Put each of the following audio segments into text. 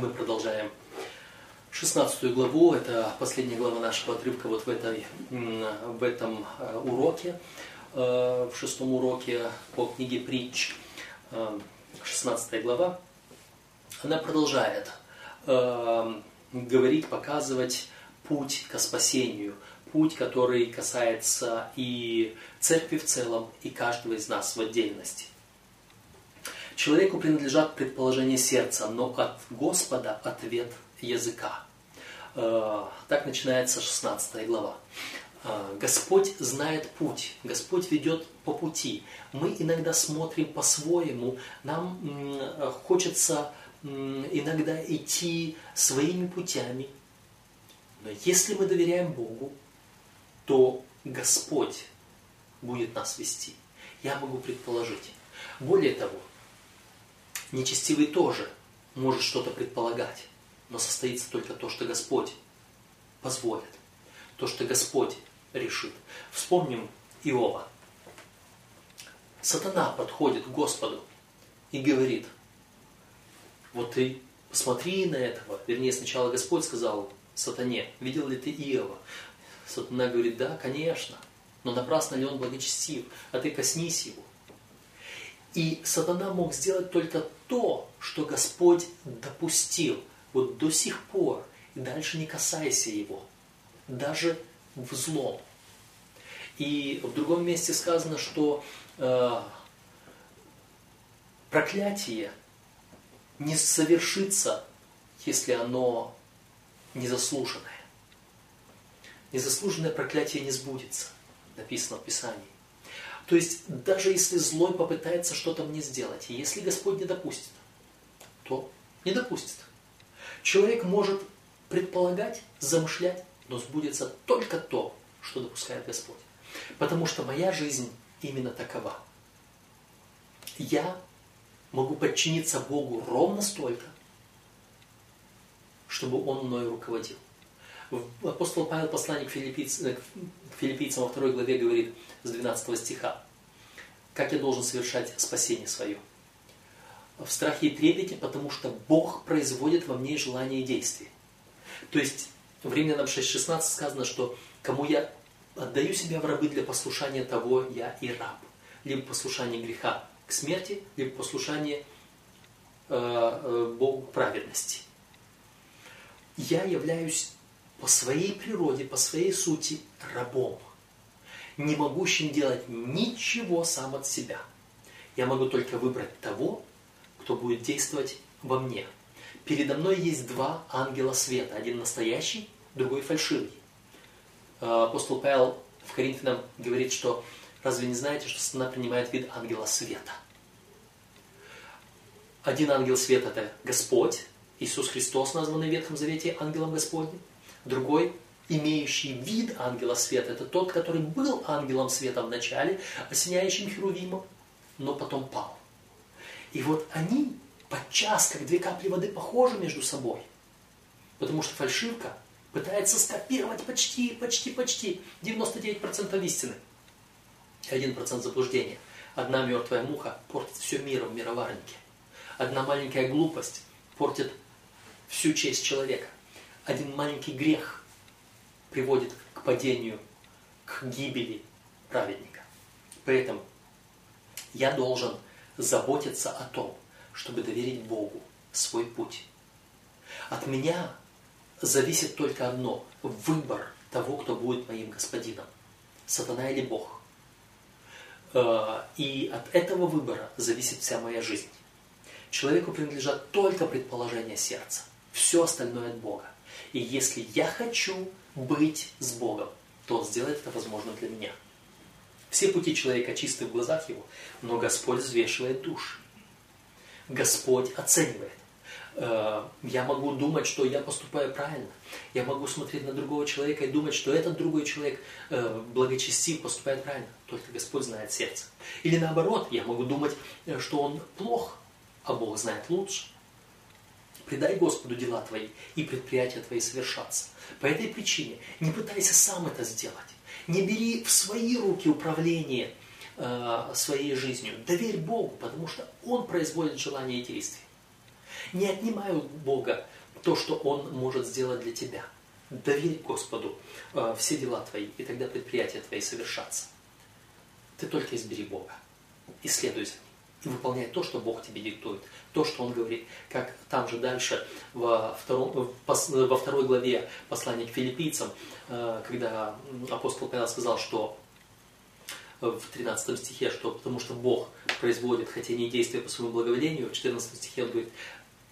Мы продолжаем 16 главу, это последняя глава нашего отрывка вот в, этой, в этом э, уроке, э, в шестом уроке по книге Притч, 16 э, глава. Она продолжает говорить, показывать путь к спасению, путь, который касается и церкви в целом, и каждого из нас в отдельности. Человеку принадлежат предположения сердца, но от Господа ответ языка. Э, так начинается 16 глава. Э, Господь знает путь, Господь ведет по пути. Мы иногда смотрим по-своему, нам хочется иногда идти своими путями. Но если мы доверяем Богу, то Господь будет нас вести. Я могу предположить. Более того, Нечестивый тоже может что-то предполагать, но состоится только то, что Господь позволит, то, что Господь решит. Вспомним Иова. Сатана подходит к Господу и говорит, вот ты посмотри на этого. Вернее, сначала Господь сказал сатане, видел ли ты Иова? Сатана говорит, да, конечно, но напрасно ли он благочестив, а ты коснись его. И сатана мог сделать только то, что Господь допустил. Вот до сих пор. И дальше не касайся его. Даже в злом. И в другом месте сказано, что э, проклятие не совершится, если оно незаслуженное. Незаслуженное проклятие не сбудется, написано в Писании. То есть, даже если злой попытается что-то мне сделать, если Господь не допустит, то не допустит. Человек может предполагать, замышлять, но сбудется только то, что допускает Господь. Потому что моя жизнь именно такова. Я могу подчиниться Богу ровно столько, чтобы Он мною руководил. Апостол Павел, посланник филиппийцам, э, филиппийцам во второй главе говорит с 12 стиха, как я должен совершать спасение свое. В страхе и трепете, потому что Бог производит во мне желание и действие. То есть в Римлянам 6.16 сказано, что кому я отдаю себя в рабы для послушания того, я и раб. Либо послушание греха к смерти, либо послушание э, э, Богу праведности. Я являюсь по своей природе, по своей сути рабом, не могущим делать ничего сам от себя. Я могу только выбрать того, кто будет действовать во мне. Передо мной есть два ангела света, один настоящий, другой фальшивый. А, апостол Павел в Коринфянам говорит, что разве не знаете, что сатана принимает вид ангела света? Один ангел света – это Господь, Иисус Христос, названный в Ветхом Завете ангелом Господним. Другой, имеющий вид ангела света, это тот, который был ангелом света в начале, осеняющим Херувимом, но потом пал. И вот они подчас, как две капли воды, похожи между собой. Потому что фальшивка пытается скопировать почти, почти, почти 99% истины и 1% заблуждения. Одна мертвая муха портит все мир в мироварнике. Одна маленькая глупость портит всю честь человека один маленький грех приводит к падению, к гибели праведника. Поэтому я должен заботиться о том, чтобы доверить Богу свой путь. От меня зависит только одно – выбор того, кто будет моим господином. Сатана или Бог. Э, и от этого выбора зависит вся моя жизнь. Человеку принадлежат только предположения сердца. Все остальное от Бога. И если я хочу быть с Богом, то Он сделает это возможно для меня. Все пути человека чисты в глазах его, но Господь взвешивает души. Господь оценивает. Э, я могу думать, что я поступаю правильно. Я могу смотреть на другого человека и думать, что этот другой человек э, благочестив, поступает правильно. Только Господь знает сердце. Или наоборот, я могу думать, э, что он плох, а Бог знает лучше. Предай Господу дела твои, и предприятия твои совершатся. По этой причине не пытайся сам это сделать. Не бери в свои руки управление э, своей жизнью. Доверь Богу, потому что Он производит желания и действия. Не отнимай у Бога то, что Он может сделать для тебя. Доверь Господу э, все дела твои, и тогда предприятия твои совершатся. Ты только избери Бога и следуй за Ним. И выполняй то, что Бог тебе диктует, то, что Он говорит. Как там же дальше, во, втором, во второй главе послания к филиппийцам, э, когда апостол Павел сказал, что в 13 стихе, что потому что Бог производит хотение и действия по своему благоволению, в 14 стихе он говорит,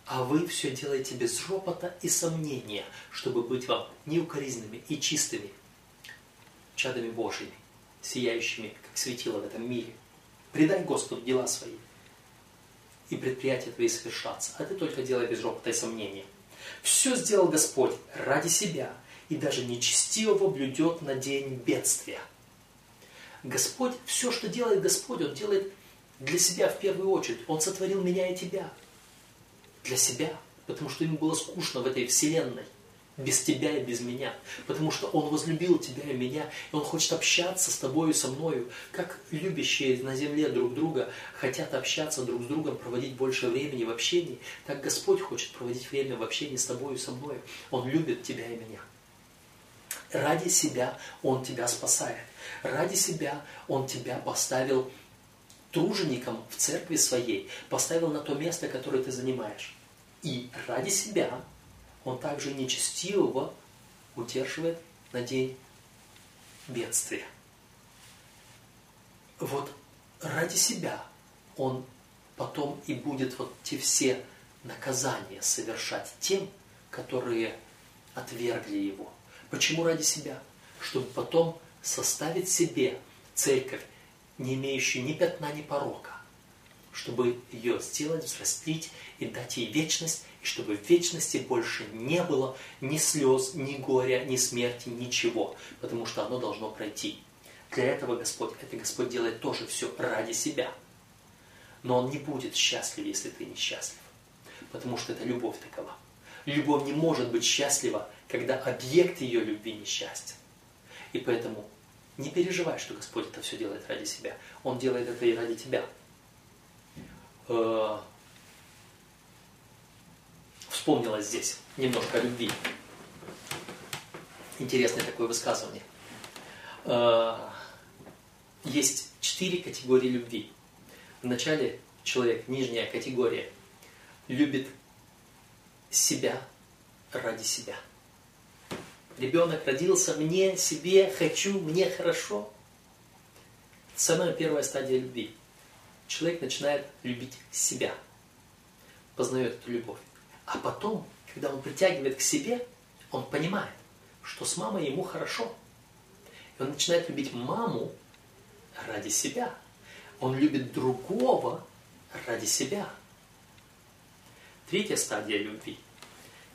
а вы все делаете без ропота и сомнения, чтобы быть вам неукоризненными и чистыми, чадами Божьими, сияющими, как светило в этом мире. Предай Господу дела свои, и предприятия твои совершатся, а ты только делай без ропота и сомнения. Все сделал Господь ради себя, и даже нечестивого блюдет на день бедствия. Господь, все, что делает Господь, Он делает для себя в первую очередь. Он сотворил меня и тебя – для себя, потому что ему было скучно в этой вселенной, без тебя и без меня, потому что он возлюбил тебя и меня, и он хочет общаться с тобой и со мною, как любящие на земле друг друга хотят общаться друг с другом, проводить больше времени в общении, так Господь хочет проводить время в общении с тобой и со мною. Он любит тебя и меня. Ради себя Он тебя спасает. Ради себя Он тебя поставил тружеником в церкви своей, поставил на то место, которое ты занимаешь. И ради себя он также нечестивого удерживает на день бедствия. Вот ради себя он потом и будет вот те все наказания совершать тем, которые отвергли его. Почему ради себя? Чтобы потом составить себе церковь, не имеющую ни пятна, ни порока, чтобы ее сделать, взрастить и дать ей вечность, и чтобы в вечности больше не было ни слез, ни горя, ни смерти, ничего, потому что оно должно пройти. Для этого Господь, это Господь делает тоже все ради себя. Но Он не будет счастлив, если ты несчастлив, потому что это любовь такова. Любовь не может быть счастлива, когда объект ее любви несчастен. И поэтому не переживай, что Господь это все делает ради себя. Он делает это и ради тебя. Э, вспомнилось здесь немножко о любви. Интересное такое высказывание. Э, есть четыре категории любви. Вначале человек, нижняя категория, любит себя ради себя – Ребенок родился мне, себе, хочу, мне хорошо. Самая первая стадия любви. Человек начинает любить себя, познает эту любовь. А потом, когда он притягивает к себе, он понимает, что с мамой ему хорошо. И он начинает любить маму ради себя. Он любит другого ради себя. Третья стадия любви.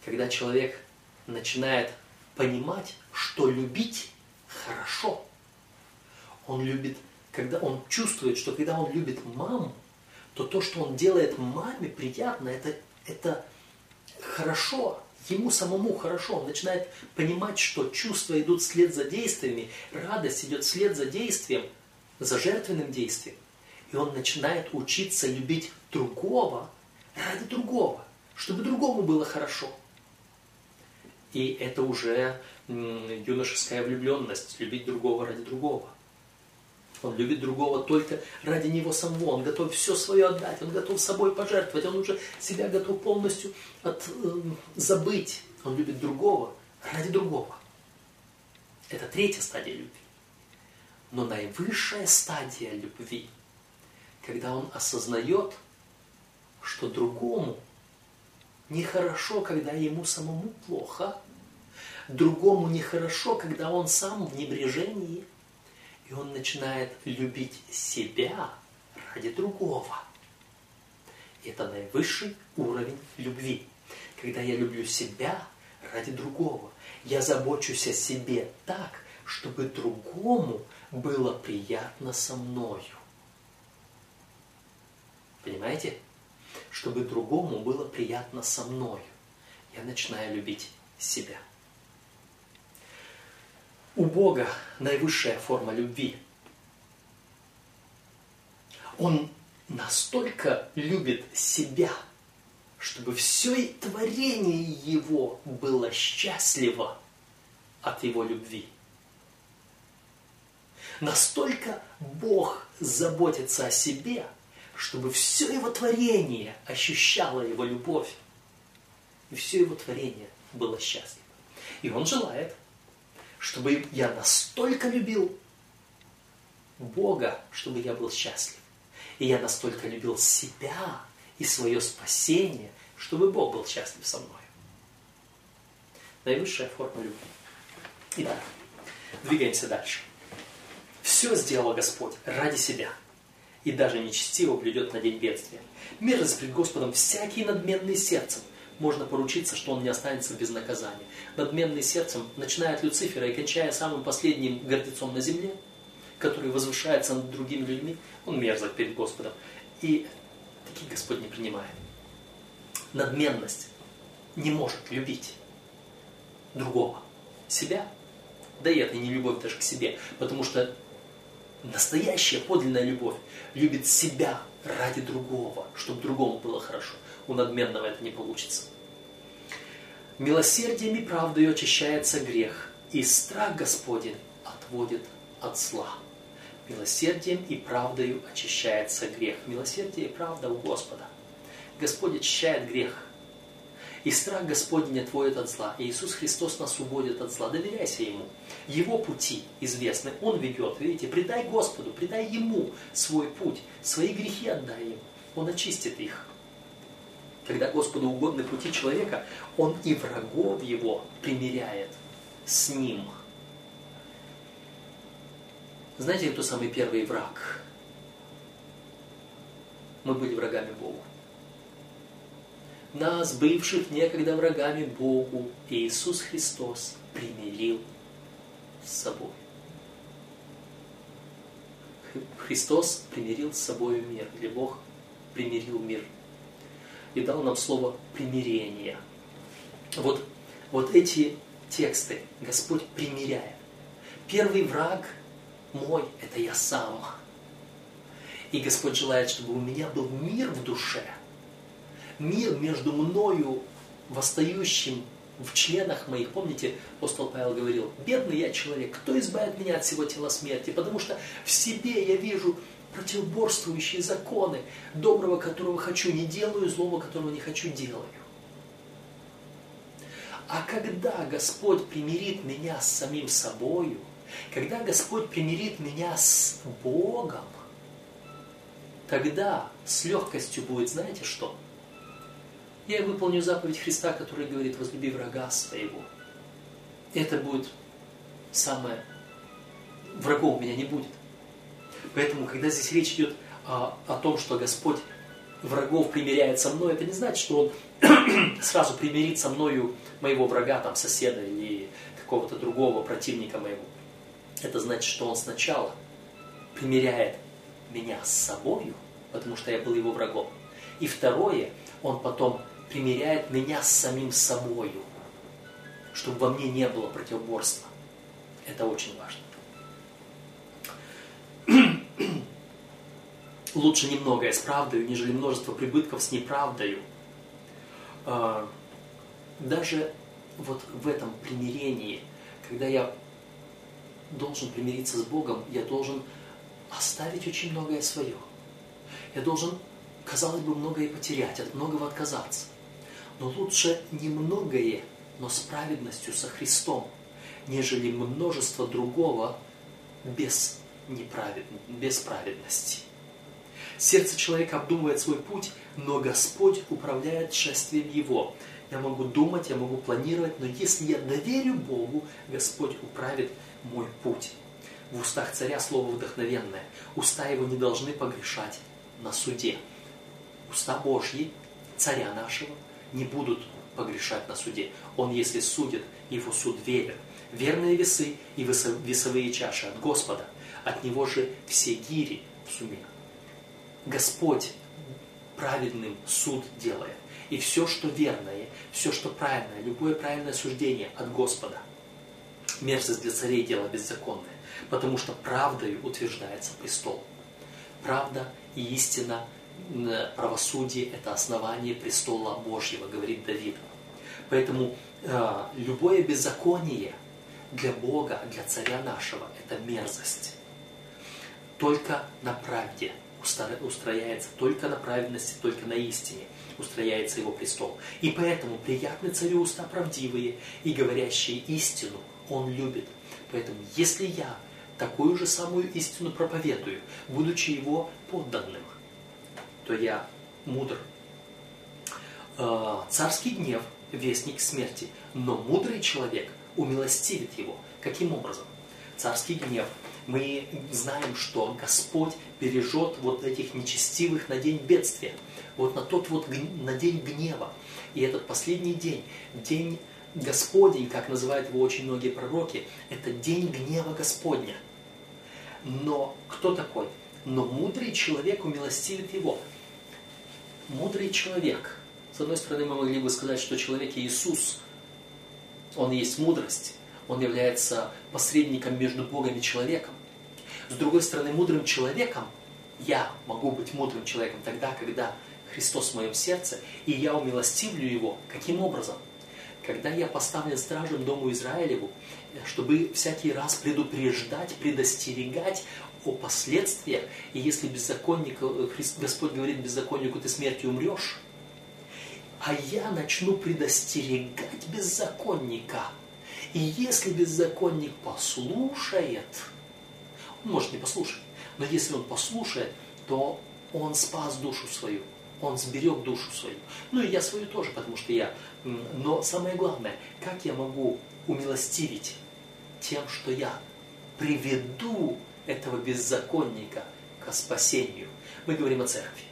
Когда человек начинает понимать, что любить хорошо. Он любит, когда он чувствует, что когда он любит маму, то то, что он делает маме, приятно, это, это хорошо, ему самому хорошо. Он начинает понимать, что чувства идут вслед за действиями, радость идет вслед за действием, за жертвенным действием. И он начинает учиться любить другого ради другого, чтобы другому было хорошо. И это уже юношеская влюбленность, любить другого ради другого. Он любит другого только ради него самого. Он готов все свое отдать. Он готов собой пожертвовать. Он уже себя готов полностью от, э, забыть. Он любит другого ради другого. Это третья стадия любви. Но наивысшая стадия любви, когда он осознает, что другому Нехорошо, когда ему самому плохо. Другому нехорошо, когда он сам в небрежении. И он начинает любить себя ради другого. Это наивысший уровень любви. Когда я люблю себя ради другого. Я забочусь о себе так, чтобы другому было приятно со мною. Понимаете? чтобы другому было приятно со мной. Я начинаю любить себя. У Бога наивысшая форма любви. Он настолько любит себя, чтобы все творение Его было счастливо от Его любви. Настолько Бог заботится о себе, чтобы все Его творение ощущало Его любовь. И все Его творение было счастливо. И Он желает, чтобы я настолько любил Бога, чтобы я был счастлив. И я настолько любил себя и свое спасение, чтобы Бог был счастлив со мной. Наивысшая форма любви. Итак, двигаемся дальше. Все сделал Господь ради себя, и даже нечестиво блюдет на день бедствия. Мерзость пред Господом всякий надменный сердцем. Можно поручиться, что он не останется без наказания. Надменный сердцем, начиная от Люцифера и кончая самым последним гордецом на земле, который возвышается над другими людьми, он мерзок перед Господом. И таких Господь не принимает. Надменность не может любить другого, себя, да и это не любовь даже к себе, потому что настоящая подлинная любовь любит себя ради другого, чтобы другому было хорошо. У надменного это не получится. Милосердием и правдой очищается грех, и страх Господень отводит от зла. Милосердием и правдою очищается грех. Милосердие и правда у Господа. Господь очищает грех. И страх Господень отводит от зла. И Иисус Христос нас уводит от зла. Доверяйся Ему. Его пути известны. Он ведет. Видите, предай Господу, предай Ему свой путь. Свои грехи отдай Ему. Он очистит их. Когда Господу угодны пути человека, Он и врагов его примиряет с Ним. Знаете, кто самый первый враг? Мы были врагами Богу. Нас, бывших некогда врагами Богу, Иисус Христос примирил с собой. Христос примирил с собой мир, или Бог примирил мир. И дал нам слово примирение. Вот, вот эти тексты Господь примиряет. Первый враг – мой – это я сам. И Господь желает, чтобы у меня был мир в душе, мир между мною, восстающим в членах моих. Помните, апостол Павел говорил, бедный я человек, кто избавит меня от всего тела смерти? Потому что в себе я вижу противоборствующие законы, доброго, которого хочу, не делаю, злого, которого не хочу, делаю. А когда Господь примирит меня с самим собою, когда Господь примирит меня с Богом, тогда с легкостью будет, знаете что? Я выполню заповедь Христа, который говорит, возлюби врага своего. Это будет самое... Врагов у меня не будет. Поэтому, когда здесь речь идет о, о том, что Господь врагов примиряет со мной, это не значит, что Он сразу примирит со мною моего врага, там, соседа или какого-то другого противника моего. Это значит, что он сначала примиряет меня с собою, потому что я был его врагом. И второе, он потом примиряет меня с самим собою, чтобы во мне не было противоборства. Это очень важно. Лучше немногое с правдою, нежели множество прибытков с неправдою. А, даже вот в этом примирении, когда я должен примириться с Богом, я должен оставить очень многое свое. Я должен, казалось бы, многое потерять, от многого отказаться. Но лучше немногое, но с праведностью, со Христом, нежели множество другого без, неправед... без праведности. Сердце человека обдумывает свой путь, но Господь управляет шествием его. Я могу думать, я могу планировать, но если я доверю Богу, Господь управит мой путь. В устах царя слово вдохновенное. Уста его не должны погрешать на суде. Уста Божьи, царя нашего, не будут погрешать на суде. Он, если судит, его суд верен. Верные весы и весовые чаши от Господа. От Него же все гири в суме. Господь праведным суд делает. И все, что верное, все, что правильное, любое правильное суждение от Господа мерзость для царей дело беззаконное, потому что правдою утверждается престол. Правда и истина правосудие – это основание престола Божьего, говорит Давид. Поэтому э, любое беззаконие для Бога, для царя нашего – это мерзость. Только на правде устрояется, только на праведности, только на истине устрояется его престол. И поэтому приятны царю уста правдивые и говорящие истину он любит. Поэтому если я такую же самую истину проповедую, будучи его подданным, то я мудр. Э, царский гнев – вестник смерти, но мудрый человек умилостивит его. Каким образом? Царский гнев. Мы знаем, что Господь бережет вот этих нечестивых на день бедствия, вот на тот вот на день гнева. И этот последний день, день Господень, как называют его очень многие пророки, это день гнева Господня. Но кто такой? Но мудрый человек умилостивит его мудрый человек. С одной стороны, мы могли бы сказать, что человек Иисус, он есть мудрость, он является посредником между Богом и человеком. С другой стороны, мудрым человеком я могу быть мудрым человеком тогда, когда Христос в моем сердце, и я умилостивлю Его. Каким образом? Когда я поставлен стражем Дому Израилеву, чтобы всякий раз предупреждать, предостерегать о последствиях. И если беззаконник, э, Господь говорит беззаконнику, ты смертью умрешь, а я начну предостерегать беззаконника. И если беззаконник послушает, он может не послушать, но если он послушает, то он спас душу свою, он сберег душу свою. Ну и я свою тоже, потому что я... Но самое главное, как я могу умилостивить тем, что я приведу этого беззаконника к спасению. Мы говорим о церкви.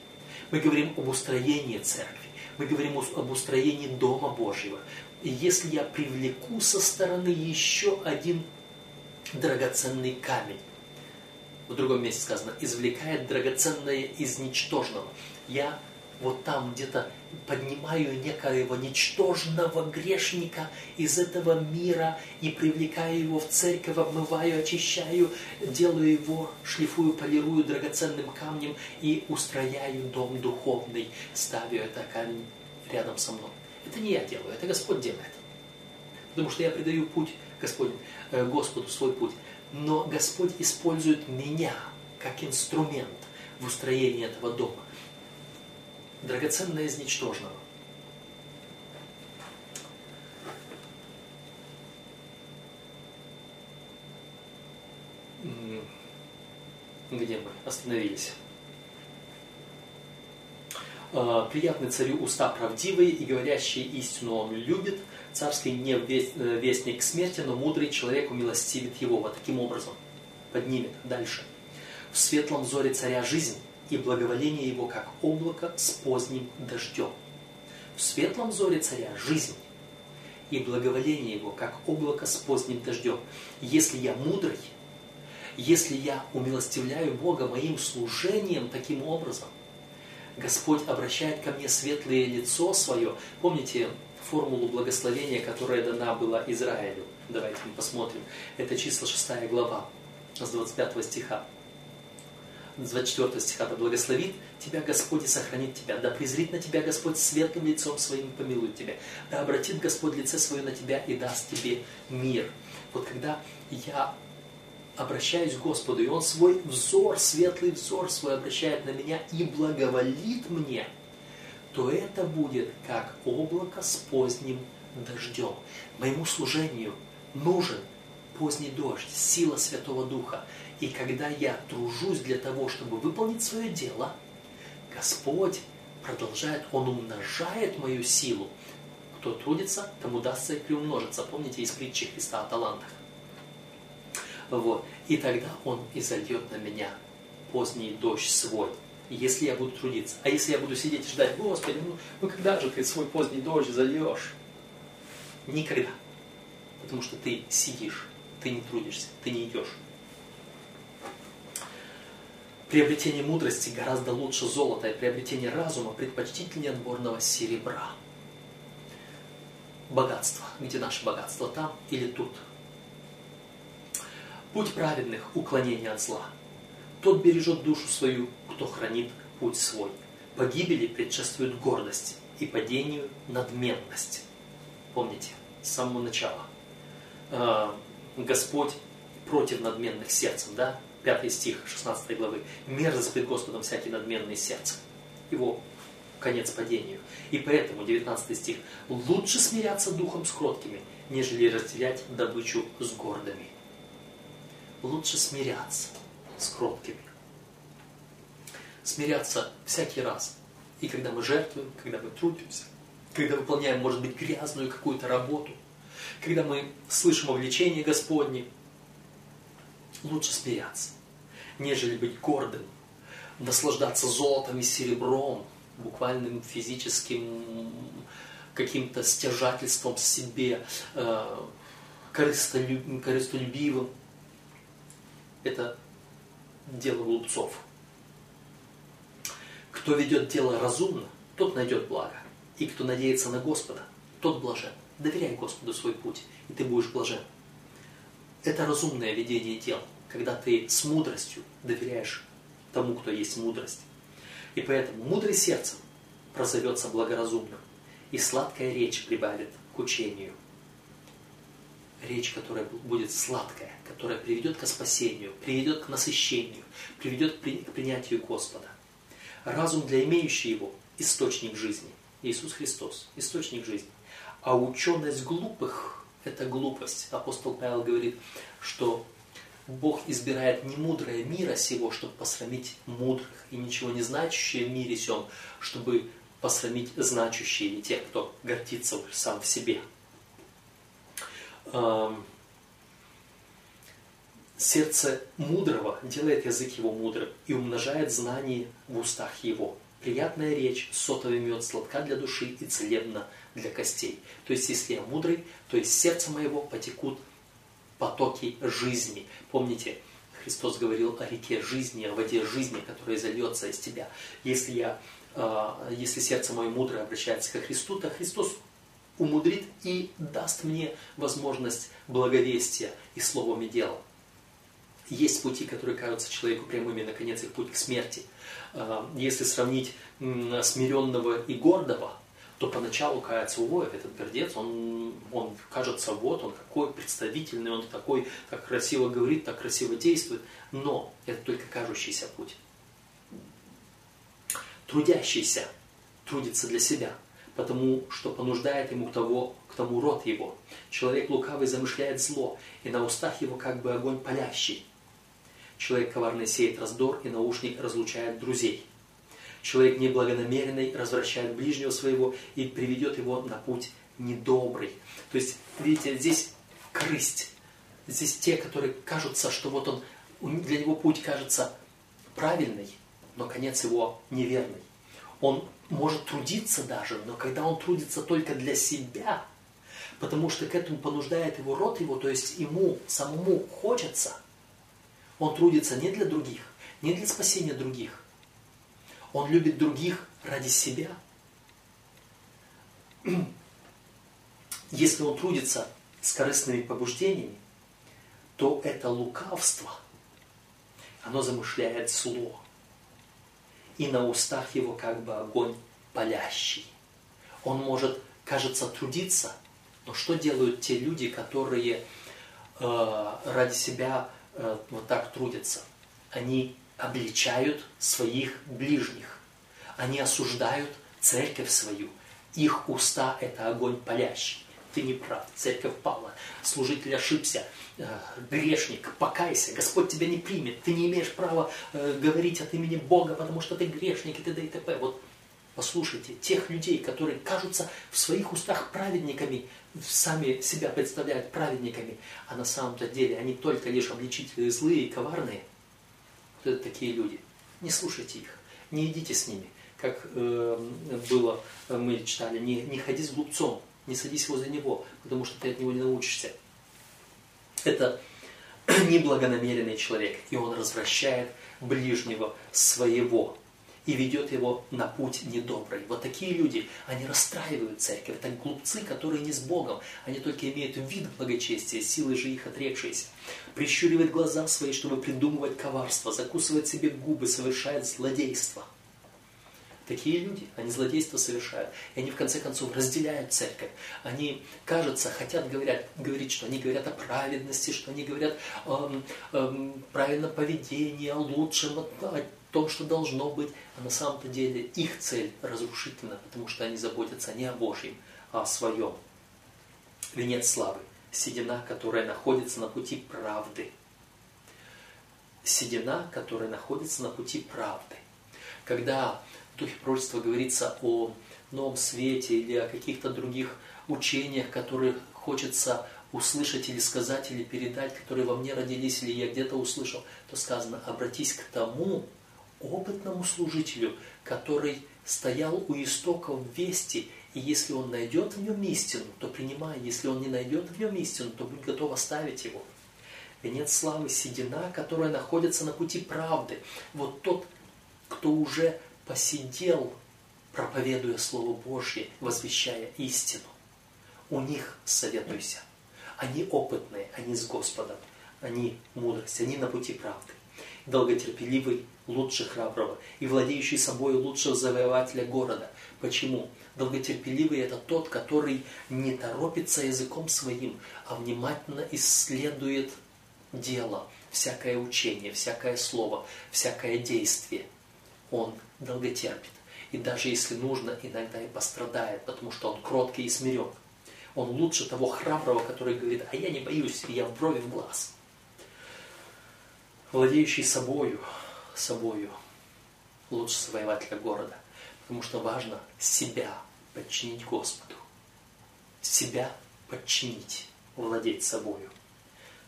Мы говорим об устроении церкви. Мы говорим об устроении Дома Божьего. И если я привлеку со стороны еще один драгоценный камень, в другом месте сказано, извлекает драгоценное из ничтожного. Я вот там где-то поднимаю некоего ничтожного грешника из этого мира и привлекаю его в церковь, обмываю, очищаю, делаю его, шлифую, полирую драгоценным камнем и устрояю дом духовный, ставлю это камень рядом со мной. Это не я делаю, это Господь делает. Потому что я придаю путь Господню, э, Господу свой путь. Но Господь использует меня как инструмент в устроении этого дома драгоценное из ничтожного. Где мы остановились? А, приятный царю уста правдивые и говорящие истину он любит. Царский не э, вестник смерти, но мудрый человек умилостивит его. Вот таким образом поднимет. Дальше. В светлом взоре царя жизнь, и благоволение его, как облако с поздним дождем. В светлом зоре царя жизнь, и благоволение его, как облако с поздним дождем. Если я мудрый, если я умилостивляю Бога моим служением таким образом, Господь обращает ко мне светлое лицо свое. Помните формулу благословения, которая дана была Израилю? Давайте мы посмотрим. Это числа 6 глава, с 25 стиха. 24 стиха, да благословит тебя Господь и сохранит тебя, да презрит на тебя Господь светлым лицом своим и помилует тебя, да обратит Господь лице свое на тебя и даст тебе мир. Вот когда я обращаюсь к Господу, и Он свой взор, светлый взор свой обращает на меня и благоволит мне, то это будет как облако с поздним дождем. Моему служению нужен поздний дождь, сила Святого Духа. И когда я тружусь для того, чтобы выполнить свое дело, Господь продолжает, Он умножает мою силу. Кто трудится, тому дастся и приумножится. Помните из притчи Христа о талантах. Вот. И тогда Он изольет на меня поздний дождь свой. Если я буду трудиться. А если я буду сидеть и ждать, Господи, ну, ну когда же ты свой поздний дождь зальешь? Никогда. Потому что ты сидишь, ты не трудишься, ты не идешь. Приобретение мудрости гораздо лучше золота, и приобретение разума предпочтительнее отборного серебра. Богатство. Где наше богатство? Там или тут? Путь праведных – уклонение от зла. Тот бережет душу свою, кто хранит путь свой. Погибели предшествует гордость и падению надменность. Помните, с самого начала. А, Господь против надменных сердцем, да? Пятый стих 16 главы. Мерзость пред Господом всякий надменный сердцем. Его конец падению. И поэтому, 19 стих, лучше смиряться духом с кроткими, нежели разделять добычу с гордыми. Лучше смиряться с кроткими. Смиряться всякий раз. И когда мы жертвуем, когда мы трудимся, когда выполняем, может быть, грязную какую-то работу, когда мы слышим о влечении Господне, лучше смиряться, нежели быть гордым, наслаждаться золотом и серебром, буквальным физическим каким-то стяжательством себе, э, корыстолюбивым. Это дело глупцов. Кто ведет дело разумно, тот найдет благо. И кто надеется на Господа, тот блажен. Доверяй Господу свой путь, и ты будешь блажен. Это разумное ведение дел, когда ты с мудростью доверяешь тому, кто есть мудрость. И поэтому мудрый сердцем прозовется благоразумным, и сладкая речь прибавит к учению. Речь, которая будет сладкая, которая приведет к спасению, приведет к насыщению, приведет к принятию Господа. Разум для имеющего его – источник жизни. Иисус Христос – источник жизни. А ученость глупых – это глупость. Апостол Павел говорит, что Бог избирает не мудрое мира сего, чтобы посрамить мудрых, и ничего не значащее в мире сем, чтобы посрамить значащие или тех, кто гордится сам в себе. Сердце мудрого делает язык его мудрым и умножает знания в устах его. Приятная речь, сотовый мед, сладка для души и целебна для костей. То есть, если я мудрый, то из сердца моего потекут потоки жизни. Помните, Христос говорил о реке жизни, о воде жизни, которая зальется из тебя. Если, я, а, если сердце мое мудрое обращается ко Христу, то Христос умудрит и даст мне возможность благовестия и словом и делом. Есть пути, которые кажутся человеку прямыми, наконец их путь к смерти. А, если сравнить смиренного и гордого, то поначалу ой, этот гордец, он, он кажется, вот он какой представительный, он такой, так красиво говорит, так красиво действует, но это только кажущийся путь. Трудящийся трудится для себя, потому что понуждает ему к, того, к тому род его. Человек лукавый замышляет зло, и на устах его как бы огонь палящий. Человек коварный сеет раздор, и наушник разлучает друзей. Человек неблагонамеренный развращает ближнего своего и приведет его на путь недобрый. То есть, видите, здесь крысть. Здесь те, которые кажутся, что вот он, для него путь кажется правильный, но конец его неверный. Он может трудиться даже, но когда он трудится только для себя, потому что к этому понуждает его род его, то есть ему самому хочется, он трудится не для других, не для спасения других, он любит других ради себя. Если он трудится с корыстными побуждениями, то это лукавство. Оно замышляет зло. И на устах его как бы огонь палящий. Он может, кажется, трудиться, но что делают те люди, которые э, ради себя э, вот так трудятся? Они обличают своих ближних. Они осуждают церковь свою. Их уста – это огонь палящий. Ты не прав, церковь пала, служитель ошибся, э, грешник, покайся, Господь тебя не примет, ты не имеешь права э, говорить от имени Бога, потому что ты грешник и т.д. и т.п. Вот послушайте, тех людей, которые кажутся в своих устах праведниками, сами себя представляют праведниками, а на самом-то деле они только лишь обличители злые и коварные – это такие люди. Не слушайте их, не идите с ними. Как э, было, мы читали, не, не ходи с глупцом, не садись возле него, потому что ты от него не научишься. Это неблагонамеренный человек, и он развращает ближнего своего и ведет его на путь недобрый. Вот такие люди, они расстраивают церковь. Это глупцы, которые не с Богом. Они только имеют вид благочестия, силы же их отрекшиеся. Прищуривает глаза свои, чтобы придумывать коварство, закусывает себе губы, совершает злодейство. Такие люди, они злодейство совершают. И они в конце концов разделяют церковь. Они, кажется, хотят говорят, говорить, что они говорят о праведности, что они говорят о эм, эм, правильном поведении, о лучшем, о, о том, что должно быть. А на самом-то деле их цель разрушительна, потому что они заботятся не о Божьем, а о своем. Венец славы. Седина, которая находится на пути правды. Седина, которая находится на пути правды. Когда в духе пророчества говорится о новом свете или о каких-то других учениях, которые хочется услышать или сказать, или передать, которые во мне родились, или я где-то услышал, то сказано, обратись к тому опытному служителю, который стоял у истоков вести, и если он найдет в нем истину, то принимай, если он не найдет в нем истину, то будь готов оставить его. Венец славы седина, которая находится на пути правды. Вот тот, кто уже посидел, проповедуя Слово Божье, возвещая истину. У них советуйся. Они опытные, они с Господом, они мудрость, они на пути правды. Долготерпеливый лучше храброго и владеющий собой лучше завоевателя города. Почему? Долготерпеливый это тот, который не торопится языком своим, а внимательно исследует дело, всякое учение, всякое слово, всякое действие. Он долготерпит. И даже если нужно, иногда и пострадает, потому что он кроткий и смирен. Он лучше того храброго, который говорит, а я не боюсь, я в брови в глаз. Владеющий собою, собою, лучше завоевателя города. Потому что важно себя подчинить Господу. Себя подчинить, владеть собою.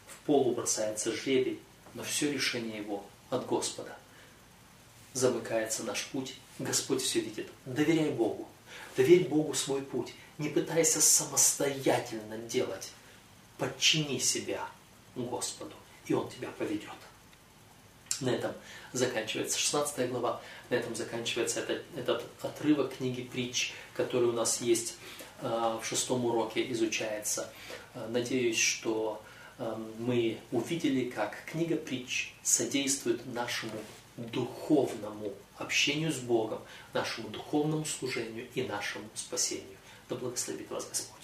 В полу бросается жребий, но все решение его от Господа – замыкается наш путь, Господь все видит. Доверяй Богу. Доверь Богу свой путь. Не пытайся самостоятельно делать. Подчини себя Господу, и Он тебя поведет. На этом заканчивается 16 глава, на этом заканчивается этот, этот отрывок книги притч, который у нас есть э, в шестом уроке, изучается. Э, надеюсь, что э, мы увидели, как книга притч содействует нашему духовному общению с Богом, нашему духовному служению и нашему спасению. Да благословит вас Господь.